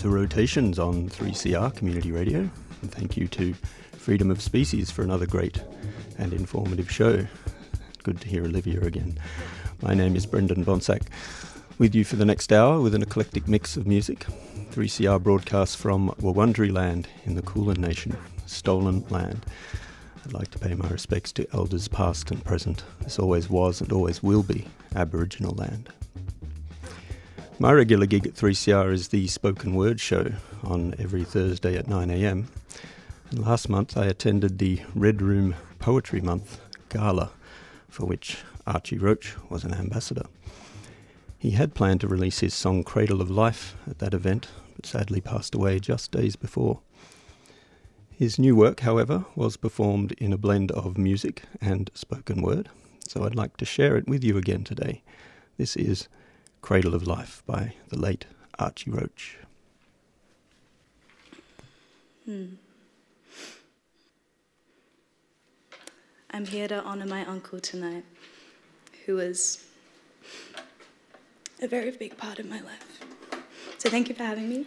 To Rotations on 3CR Community Radio, and thank you to Freedom of Species for another great and informative show. Good to hear Olivia again. My name is Brendan Bonsack, with you for the next hour with an eclectic mix of music. 3CR broadcasts from Wurundjeri land in the Kulin Nation, stolen land. I'd like to pay my respects to elders past and present. This always was and always will be Aboriginal land. My regular gig at 3CR is the spoken word show on every Thursday at 9am. And last month I attended the Red Room Poetry Month Gala, for which Archie Roach was an ambassador. He had planned to release his song Cradle of Life at that event, but sadly passed away just days before. His new work, however, was performed in a blend of music and spoken word, so I'd like to share it with you again today. This is Cradle of Life by the late Archie Roach. Hmm. I'm here to honor my uncle tonight, who was a very big part of my life. So thank you for having me.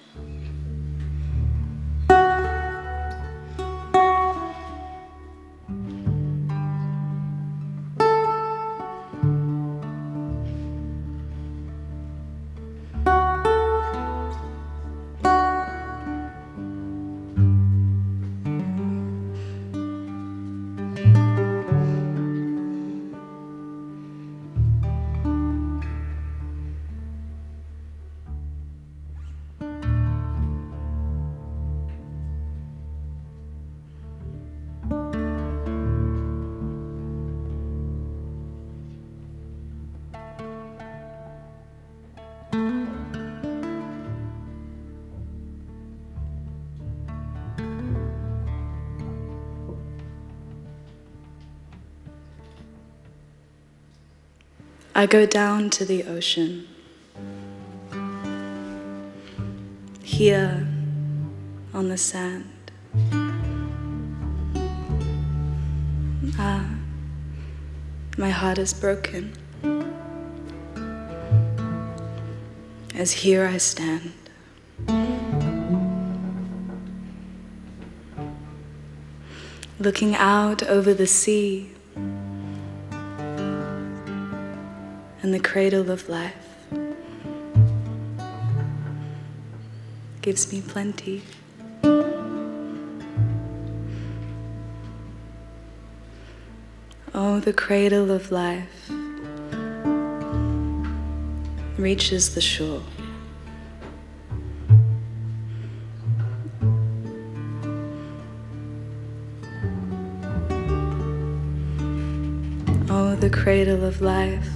I go down to the ocean. Here on the sand. Ah, my heart is broken. As here I stand. Looking out over the sea cradle of life gives me plenty. Oh, the cradle of life reaches the shore. Oh, the cradle of life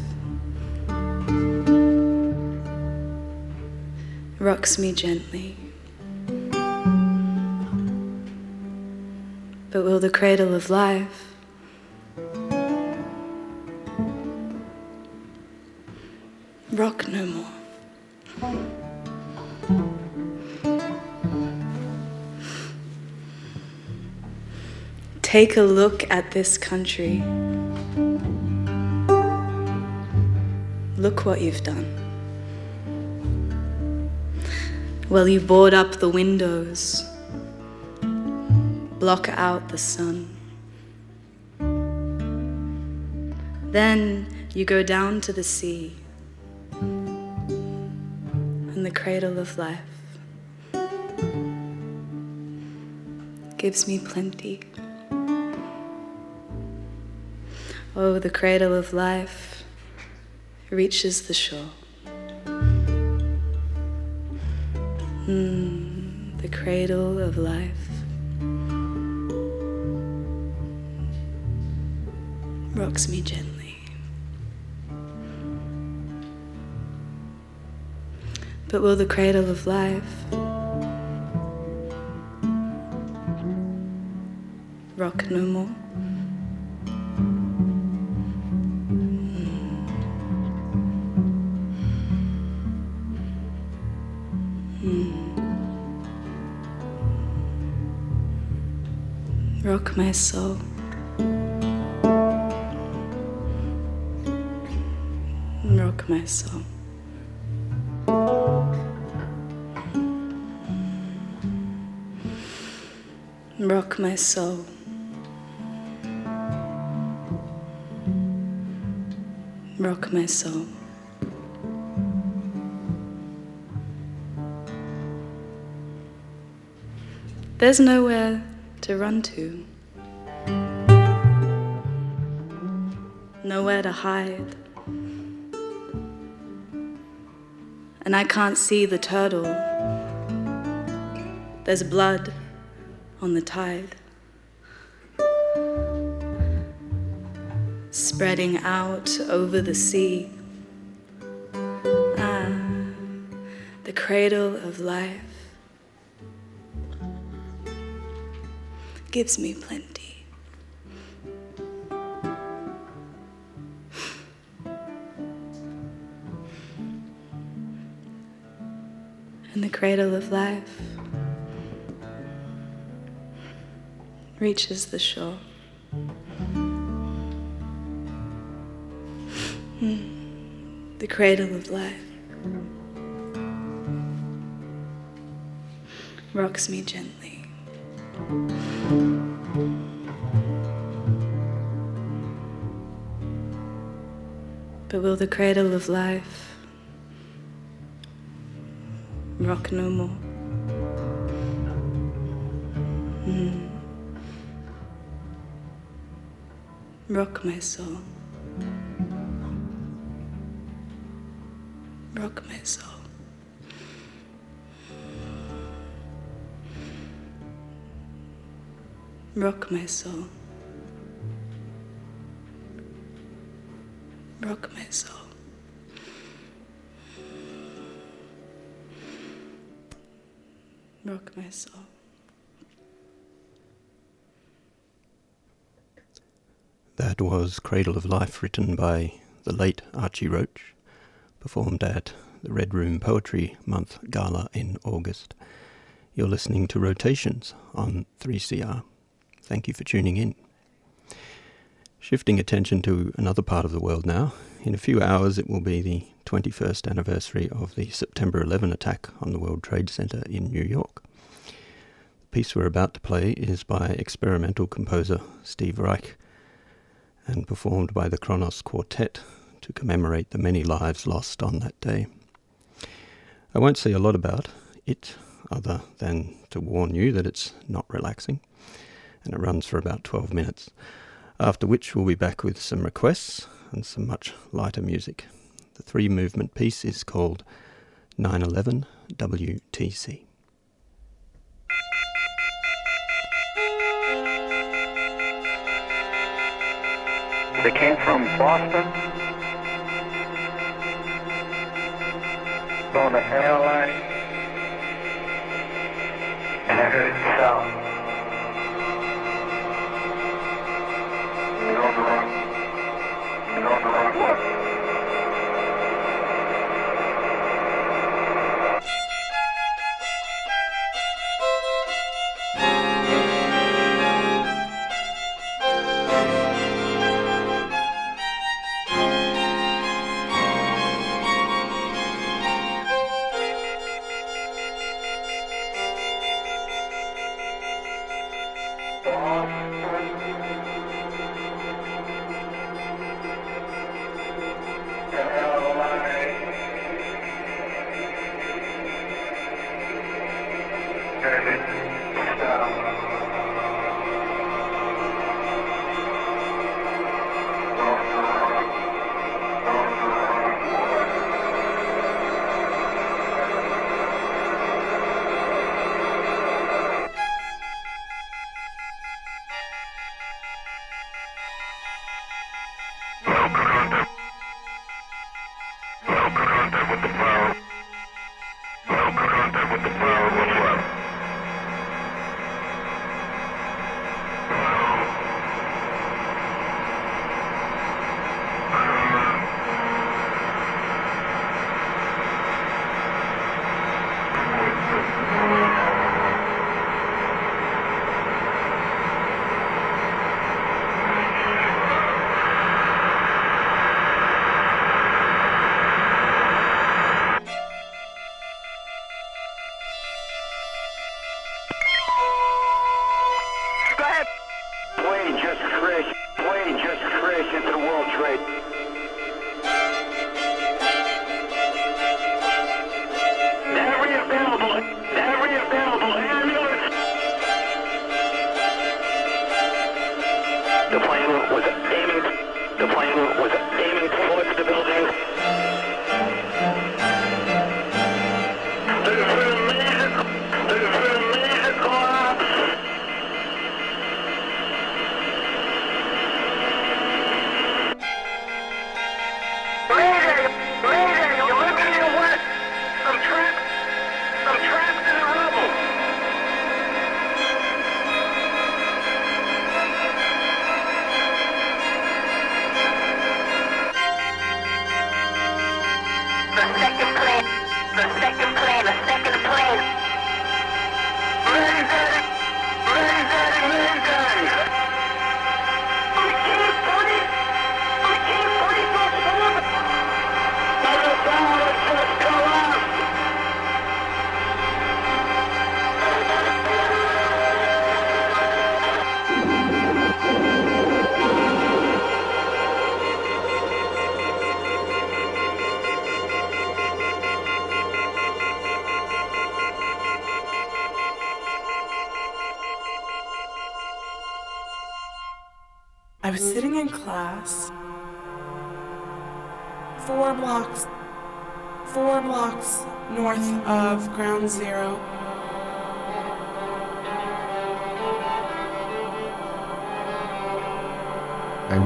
rocks me gently. But will the cradle of life rock no more? Take a look at this country. Look what you've done. Well, you board up the windows, block out the sun. Then you go down to the sea and the cradle of life gives me plenty. Oh, the cradle of life reaches the shore. Cradle of life rocks me gently. But will the cradle of life rock no more? my soul. Rock my soul. Rock my soul. Rock my soul. There's nowhere to run to. Nowhere to hide. And I can't see the turtle. There's blood on the tide. Spreading out over the sea. Ah, the cradle of life gives me plenty. Cradle of life reaches the shore. Hmm. The cradle of life rocks me gently. But will the cradle of life rock no more? Mm. Rock my soul. Rock my soul. Rock my soul. Rock my soul. Rock my soul. That was Cradle of Life, written by the late Archie Roach, performed at the Red Room Poetry Month Gala in August. You're listening to Rotations on 3CR. Thank you for tuning in. Shifting attention to another part of the world now, in a few hours it will be the 21st anniversary of the September 11 attack on the World Trade Center in New York. The piece we're about to play is by experimental composer Steve Reich and performed by the Kronos Quartet to commemorate the many lives lost on that day. I won't say a lot about it other than to warn you that it's not relaxing and it runs for about 12 minutes, after which we'll be back with some requests and some much lighter music. The three movement piece is called 911 WTC. They came from Boston on the airline, and I heard sound. And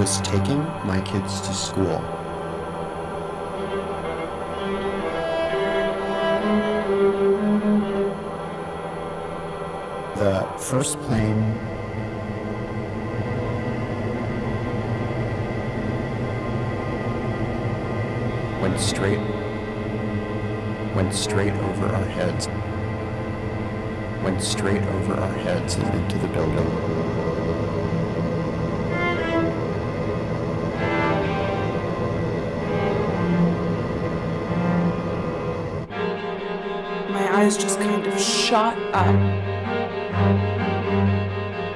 was taking my kids to school. The first plane went straight went straight over our heads went straight over our heads and into the building eyes just kind of shot up.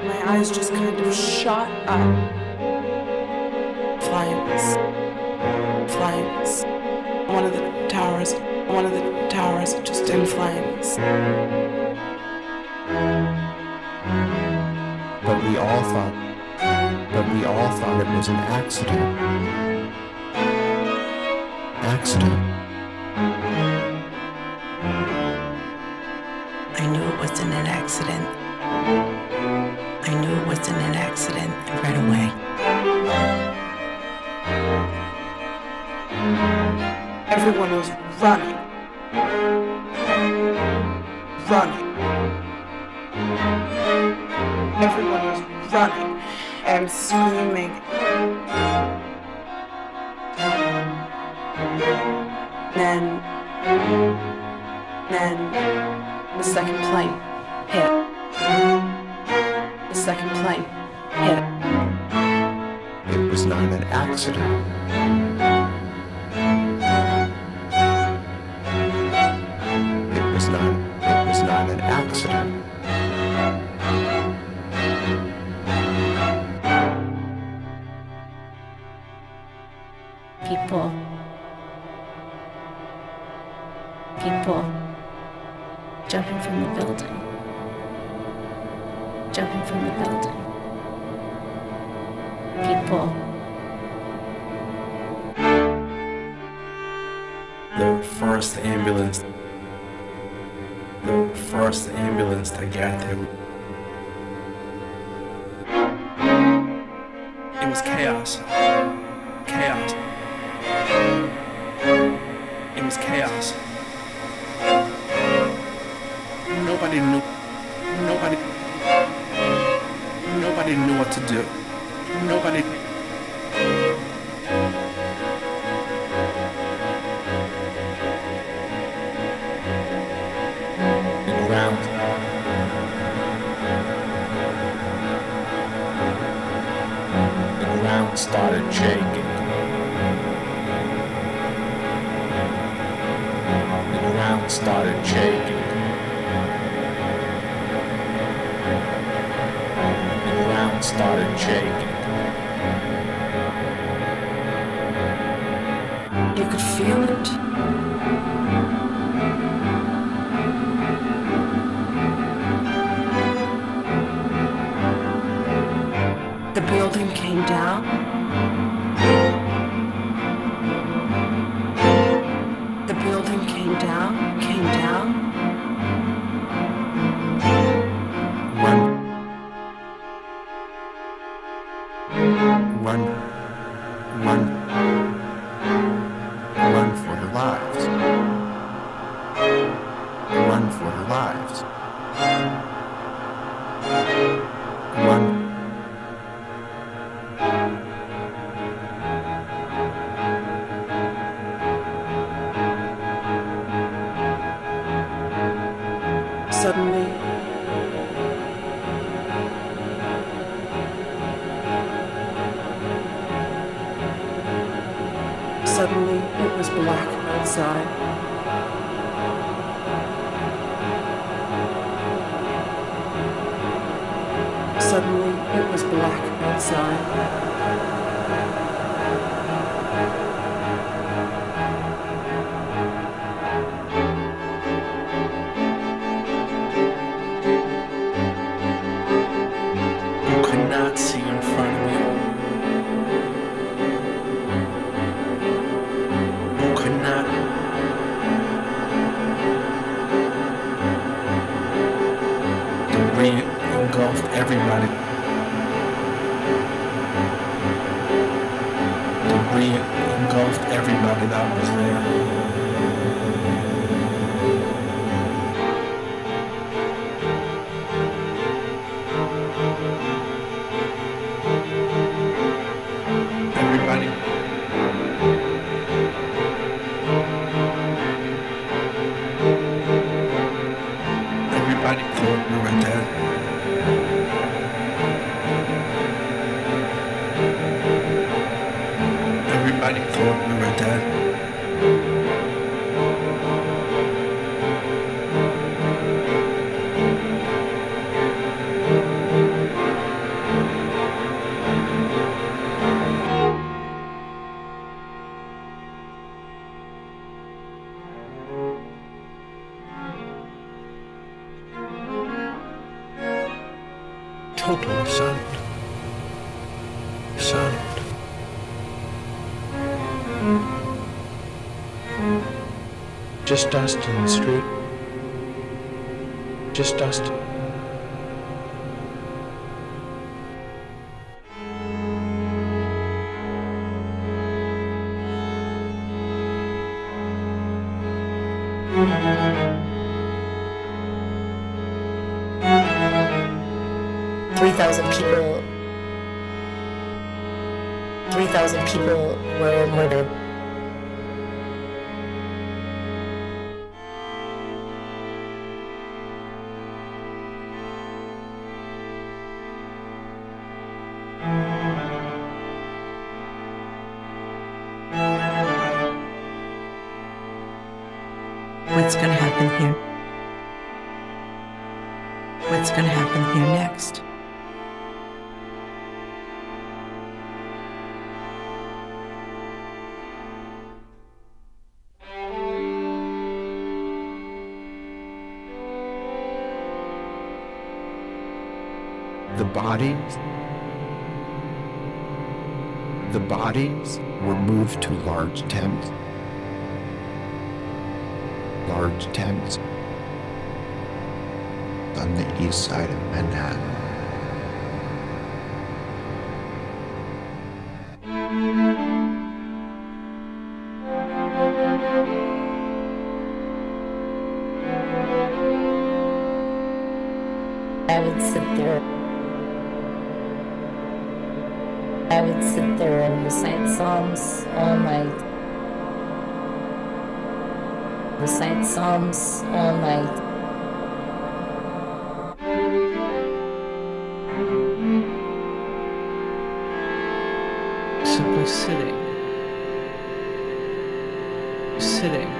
My eyes just kind of shot up. Flames. Flames. One of the towers, one of the towers just in flames. But we all thought, but we all thought it was an accident. Accident. Wasn't an accident. I knew it wasn't an accident right away. Everyone was first ambulance that got there it was chaos. Chaos. It was chaos. Nobody knew. Nobody. Nobody knew what to do. Nobody started shaking. The ground started shaking. The ground started shaking. You could feel it. The building came down. Suddenly it was black outside. Suddenly it was black outside. Just dust in the street. Just dust. Bodies. The bodies were moved to large tents. Large tents on the east side of Manhattan. Sitting. Sitting.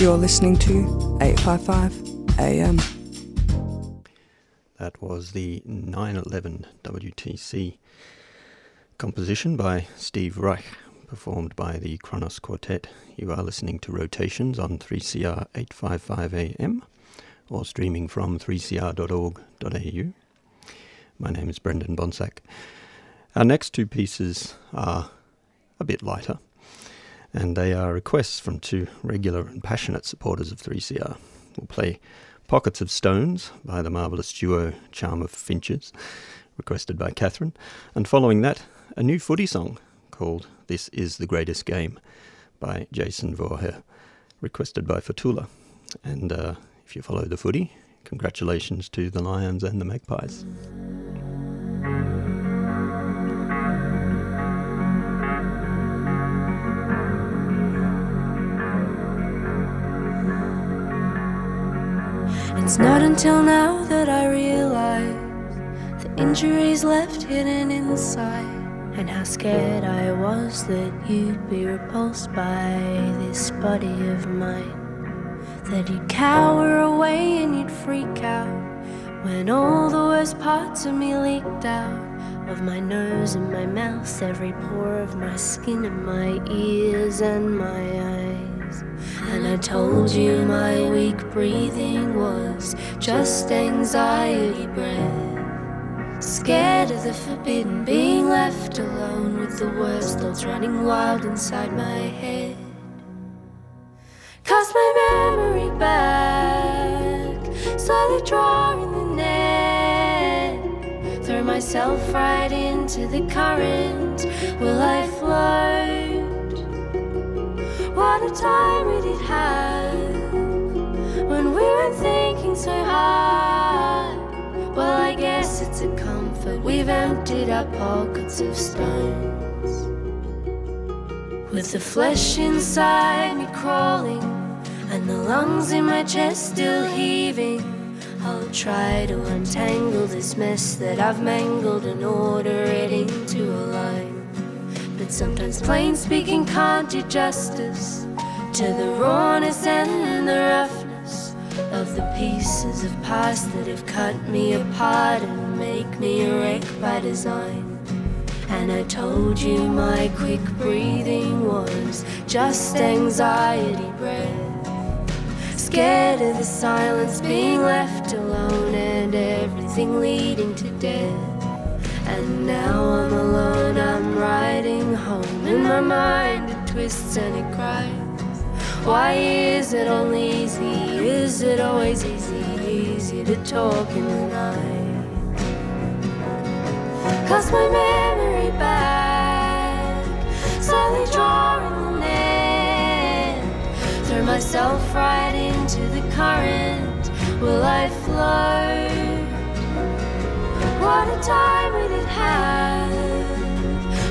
You're listening to 855 AM. That was the 911 WTC composition by Steve Reich, performed by the Kronos Quartet. You are listening to Rotations on 3CR 855 AM or streaming from 3cr.org.au. My name is Brendan Bonsack. Our next two pieces are a bit lighter, and they are requests from two regular and passionate supporters of 3CR. We'll play Pockets of Stones by the marvellous duo Charm of Finches, requested by Catherine, and following that, a new footy song called This Is the Greatest Game by Jason Voorher, requested by Fatula. And uh, if you follow the footy, congratulations to the Lions and the Magpies. Until now that I realize the injuries left hidden inside, and how scared I was that you'd be repulsed by this body of mine. That you'd cower away and you'd freak out when all the worst parts of me leaked out. Of my nose and my mouth, every pore of my skin and my ears and my eyes. And I told you my weak breathing was just anxiety breath. Scared of the forbidden, being left alone with the worst thoughts running wild inside my head. Cast my memory back, slowly drawing the net. Throw myself right into the current. Will I float? What a time we did have when we weren't thinking so hard. Well, I guess it's a comfort. We've emptied our pockets of stones. With the flesh inside me crawling and the lungs in my chest still heaving. I'll try to untangle this mess that I've mangled and order it into a line. Sometimes plain speaking can't do justice to the rawness and the roughness of the pieces of past that have cut me apart and make me a wreck by design. And I told you my quick breathing was just anxiety breath. Scared of the silence, being left alone, and everything leading to death. And now I'm alone, I'm riding home. In my mind, it twists and it cries. Why is it only easy? Is it always easy? Easy to talk in the night. Cast my memory back, slowly drawing the net. Throw myself right into the current. Will I float? What a time we did have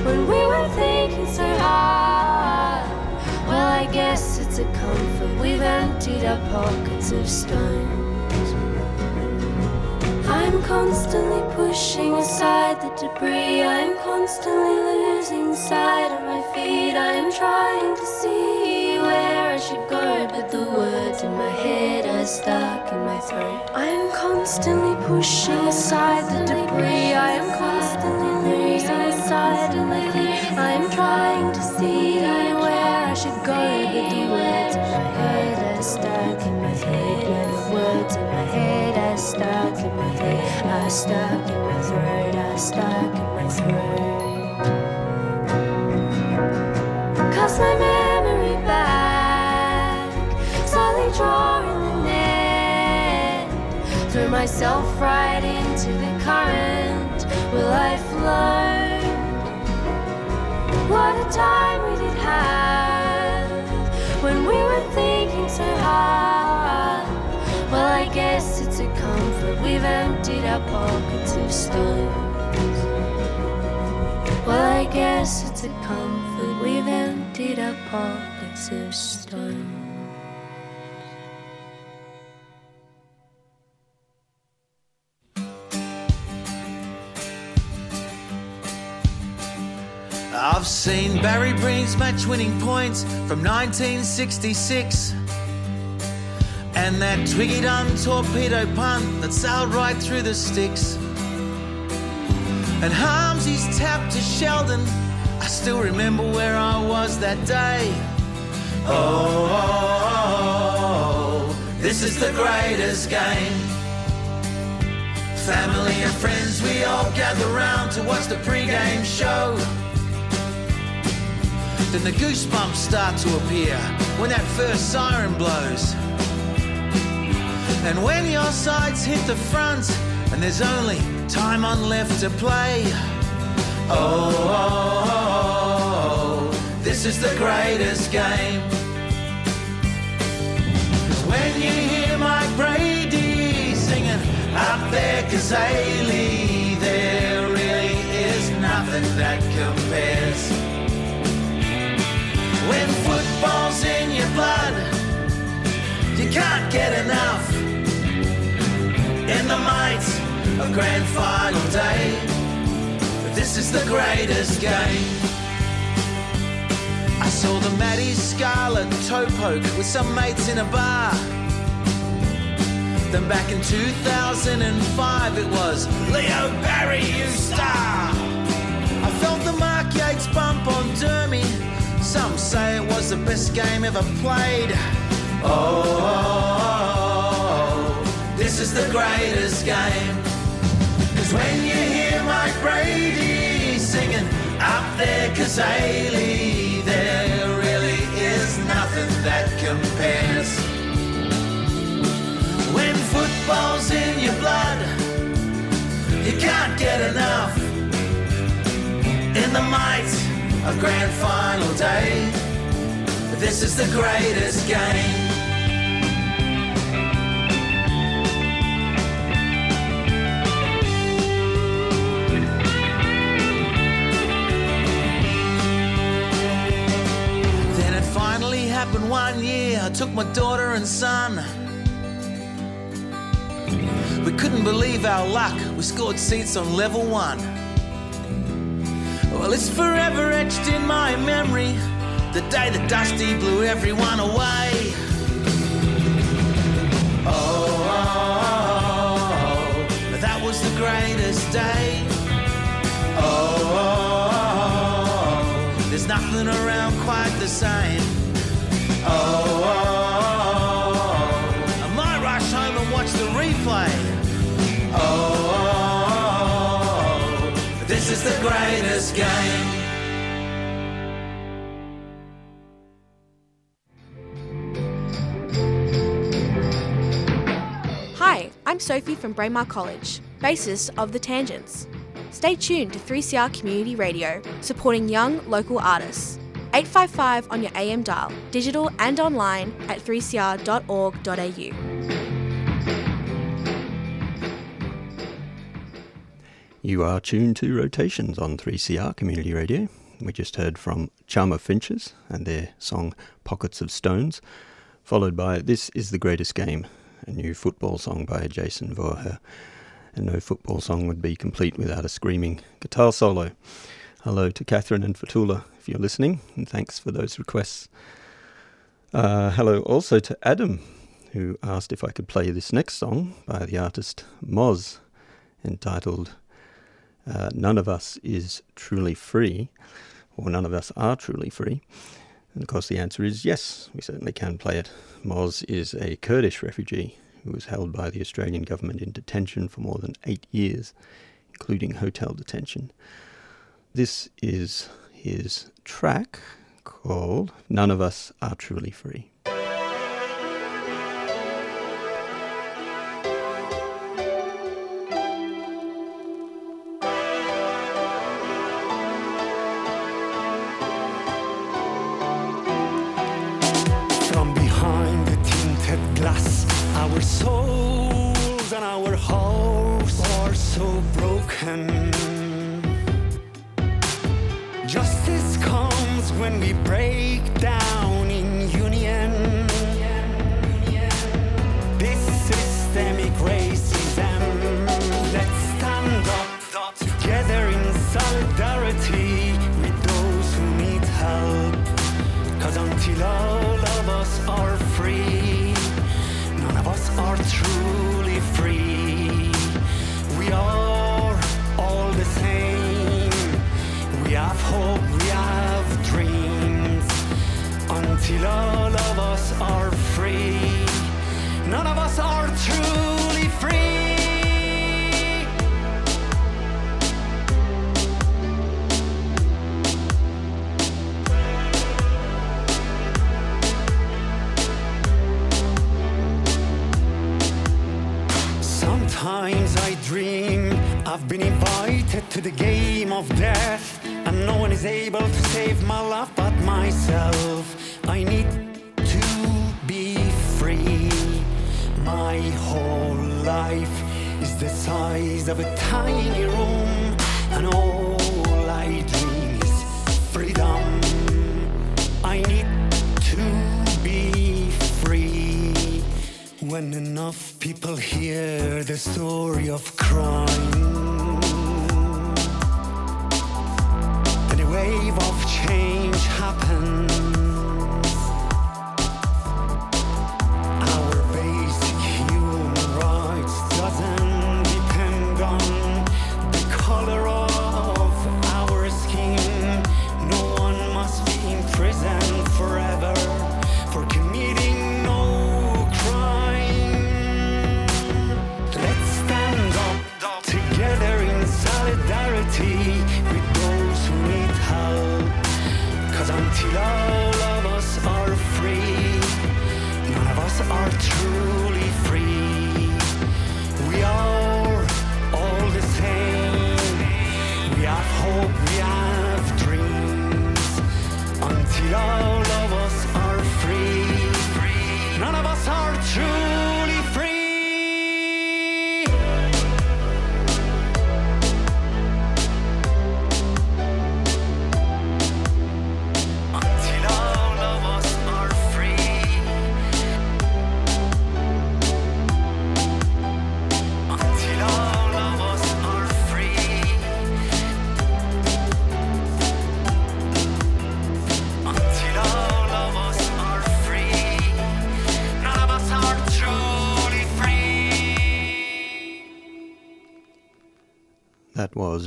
when we were thinking so hard. Well, I guess it's a comfort. We've emptied our pockets of stones. I'm constantly pushing aside the debris. I'm constantly losing sight of my feet. I'm trying to see I should go, but the words in my head are stuck in my throat. I'm constantly pushing aside the debris. I am constantly losing sight of my feet. I'm trying to see where I should go, but the words in my head are stuck in my head. Yeah, the words in my head are stuck in my head, are stuck in my throat, are stuck in my throat. Cast my drawing the net. Throw myself right into the current. Will I float? What a time we did have when we were thinking so hard. Well, I guess it's a comfort we've emptied our pockets of stones. Well, I guess it's a comfort we've emptied our pockets of stones. Seen Barry Breen's match winning points from 1966. And that Twiggy Dunn torpedo punt that sailed right through the sticks. And Harmsy's tap to Sheldon. I still remember where I was that day. Oh, oh, oh, this is the greatest game. Family and friends, we all gather round to watch the pre-game show. Then the goosebumps start to appear when that first siren blows. And when your sides hit the front and there's only time on left to play. Oh, oh, oh, this is the greatest game. Cause when you hear Mike Brady singing up there, Cazaly, there really is nothing that compares. When football's in your blood, you can't get enough. In the might of grand final day, this is the greatest game. I saw the Matty Scarlett toe poke with some mates in a bar. Then back in 2005 it was Leo Barry, you star. Some say it was the best game ever played. Oh, oh, oh, this is the greatest game. Cause when you hear Mike Brady singing up there, Cazaly, there really is nothing that compares. When football's in your blood, you can't get enough. In the might of grand final day. This is the greatest game. Then it finally happened one year. I took my daughter and son. We couldn't believe our luck. We scored seats on level one. Well, it's forever etched in my memory. The day that Dusty blew everyone away. Oh, oh, oh, that was the greatest day. Oh, oh, oh, there's nothing around quite the same. Oh, oh, is the greatest game. Hi, I'm Sophie from Braemar College, basis of The Tangents. Stay tuned to 3CR Community Radio, supporting young local artists. 855 on your AM dial, digital and online at 3cr.org.au. You are tuned to Rotations on 3CR Community Radio. We just heard from Charm of Finches and their song Pockets of Stones, followed by This is the Greatest Game, a new football song by Jason Voorher. And no football song would be complete without a screaming guitar solo. Hello to Catherine and Fatula if you're listening, and thanks for those requests. Uh, hello also to Adam, who asked if I could play this next song by the artist Moz, entitled uh, None of Us is Truly Free, or None of Us Are Truly Free. And of course, the answer is yes, we certainly can play it. Moz is a Kurdish refugee who was held by the Australian government in detention for more than eight years, including hotel detention. This is his track called None of Us Are Truly Free.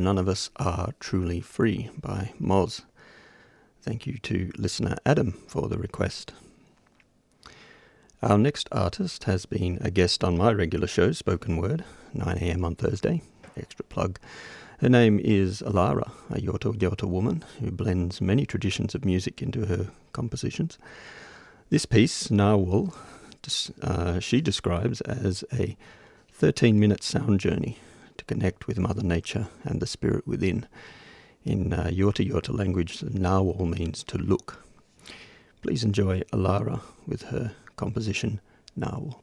None of Us Are Truly Free by Moz. Thank you to listener Adam for the request. Our next artist has been a guest on my regular show, Spoken Word, 9am on Thursday. Extra plug. Her name is Alara, a Yorta Yorta woman who blends many traditions of music into her compositions. This piece, Narwhal, uh, she describes as a 13 minute sound journey to connect with Mother Nature and the spirit within. In uh, Yorta Yorta language, "nawal" narwhal means to look. Please enjoy Alara with her composition Narwhal.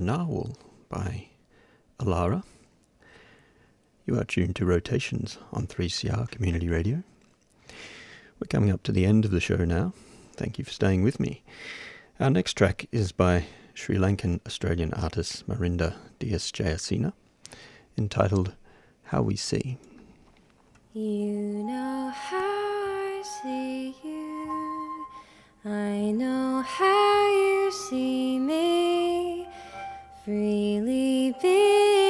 Was Narwhal by Alara. You are tuned to Rotations on 3CR Community Radio. We're coming up to the end of the show now. Thank you for staying with me. Our next track is by Sri Lankan Australian artist Marinda Dias Jayasena, entitled How We See. You know how I see you. I know how you see me. Freely being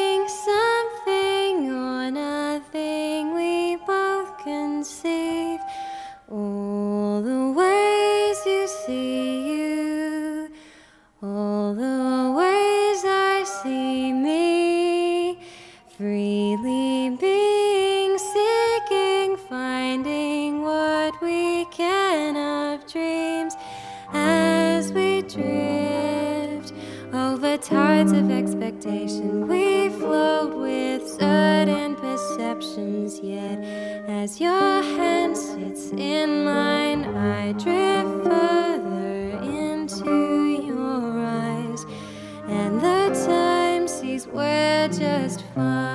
expectation. We float with certain perceptions, yet as your hand sits in mine, I drift further into your eyes, and the time sees we're just fine.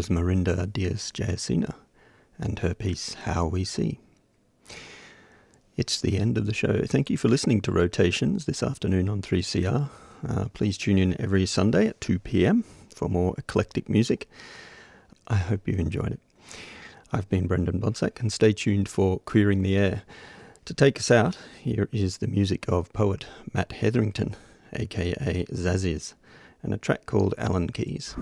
Was Marinda Dias Jayasena and her piece How We See. It's the end of the show. Thank you for listening to Rotations this afternoon on 3CR. Uh, please tune in every Sunday at 2 pm for more eclectic music. I hope you've enjoyed it. I've been Brendan Bonsack, and stay tuned for Queering the Air. To take us out, here is the music of poet Matt Hetherington, aka Zaziz, and a track called Allen Keys.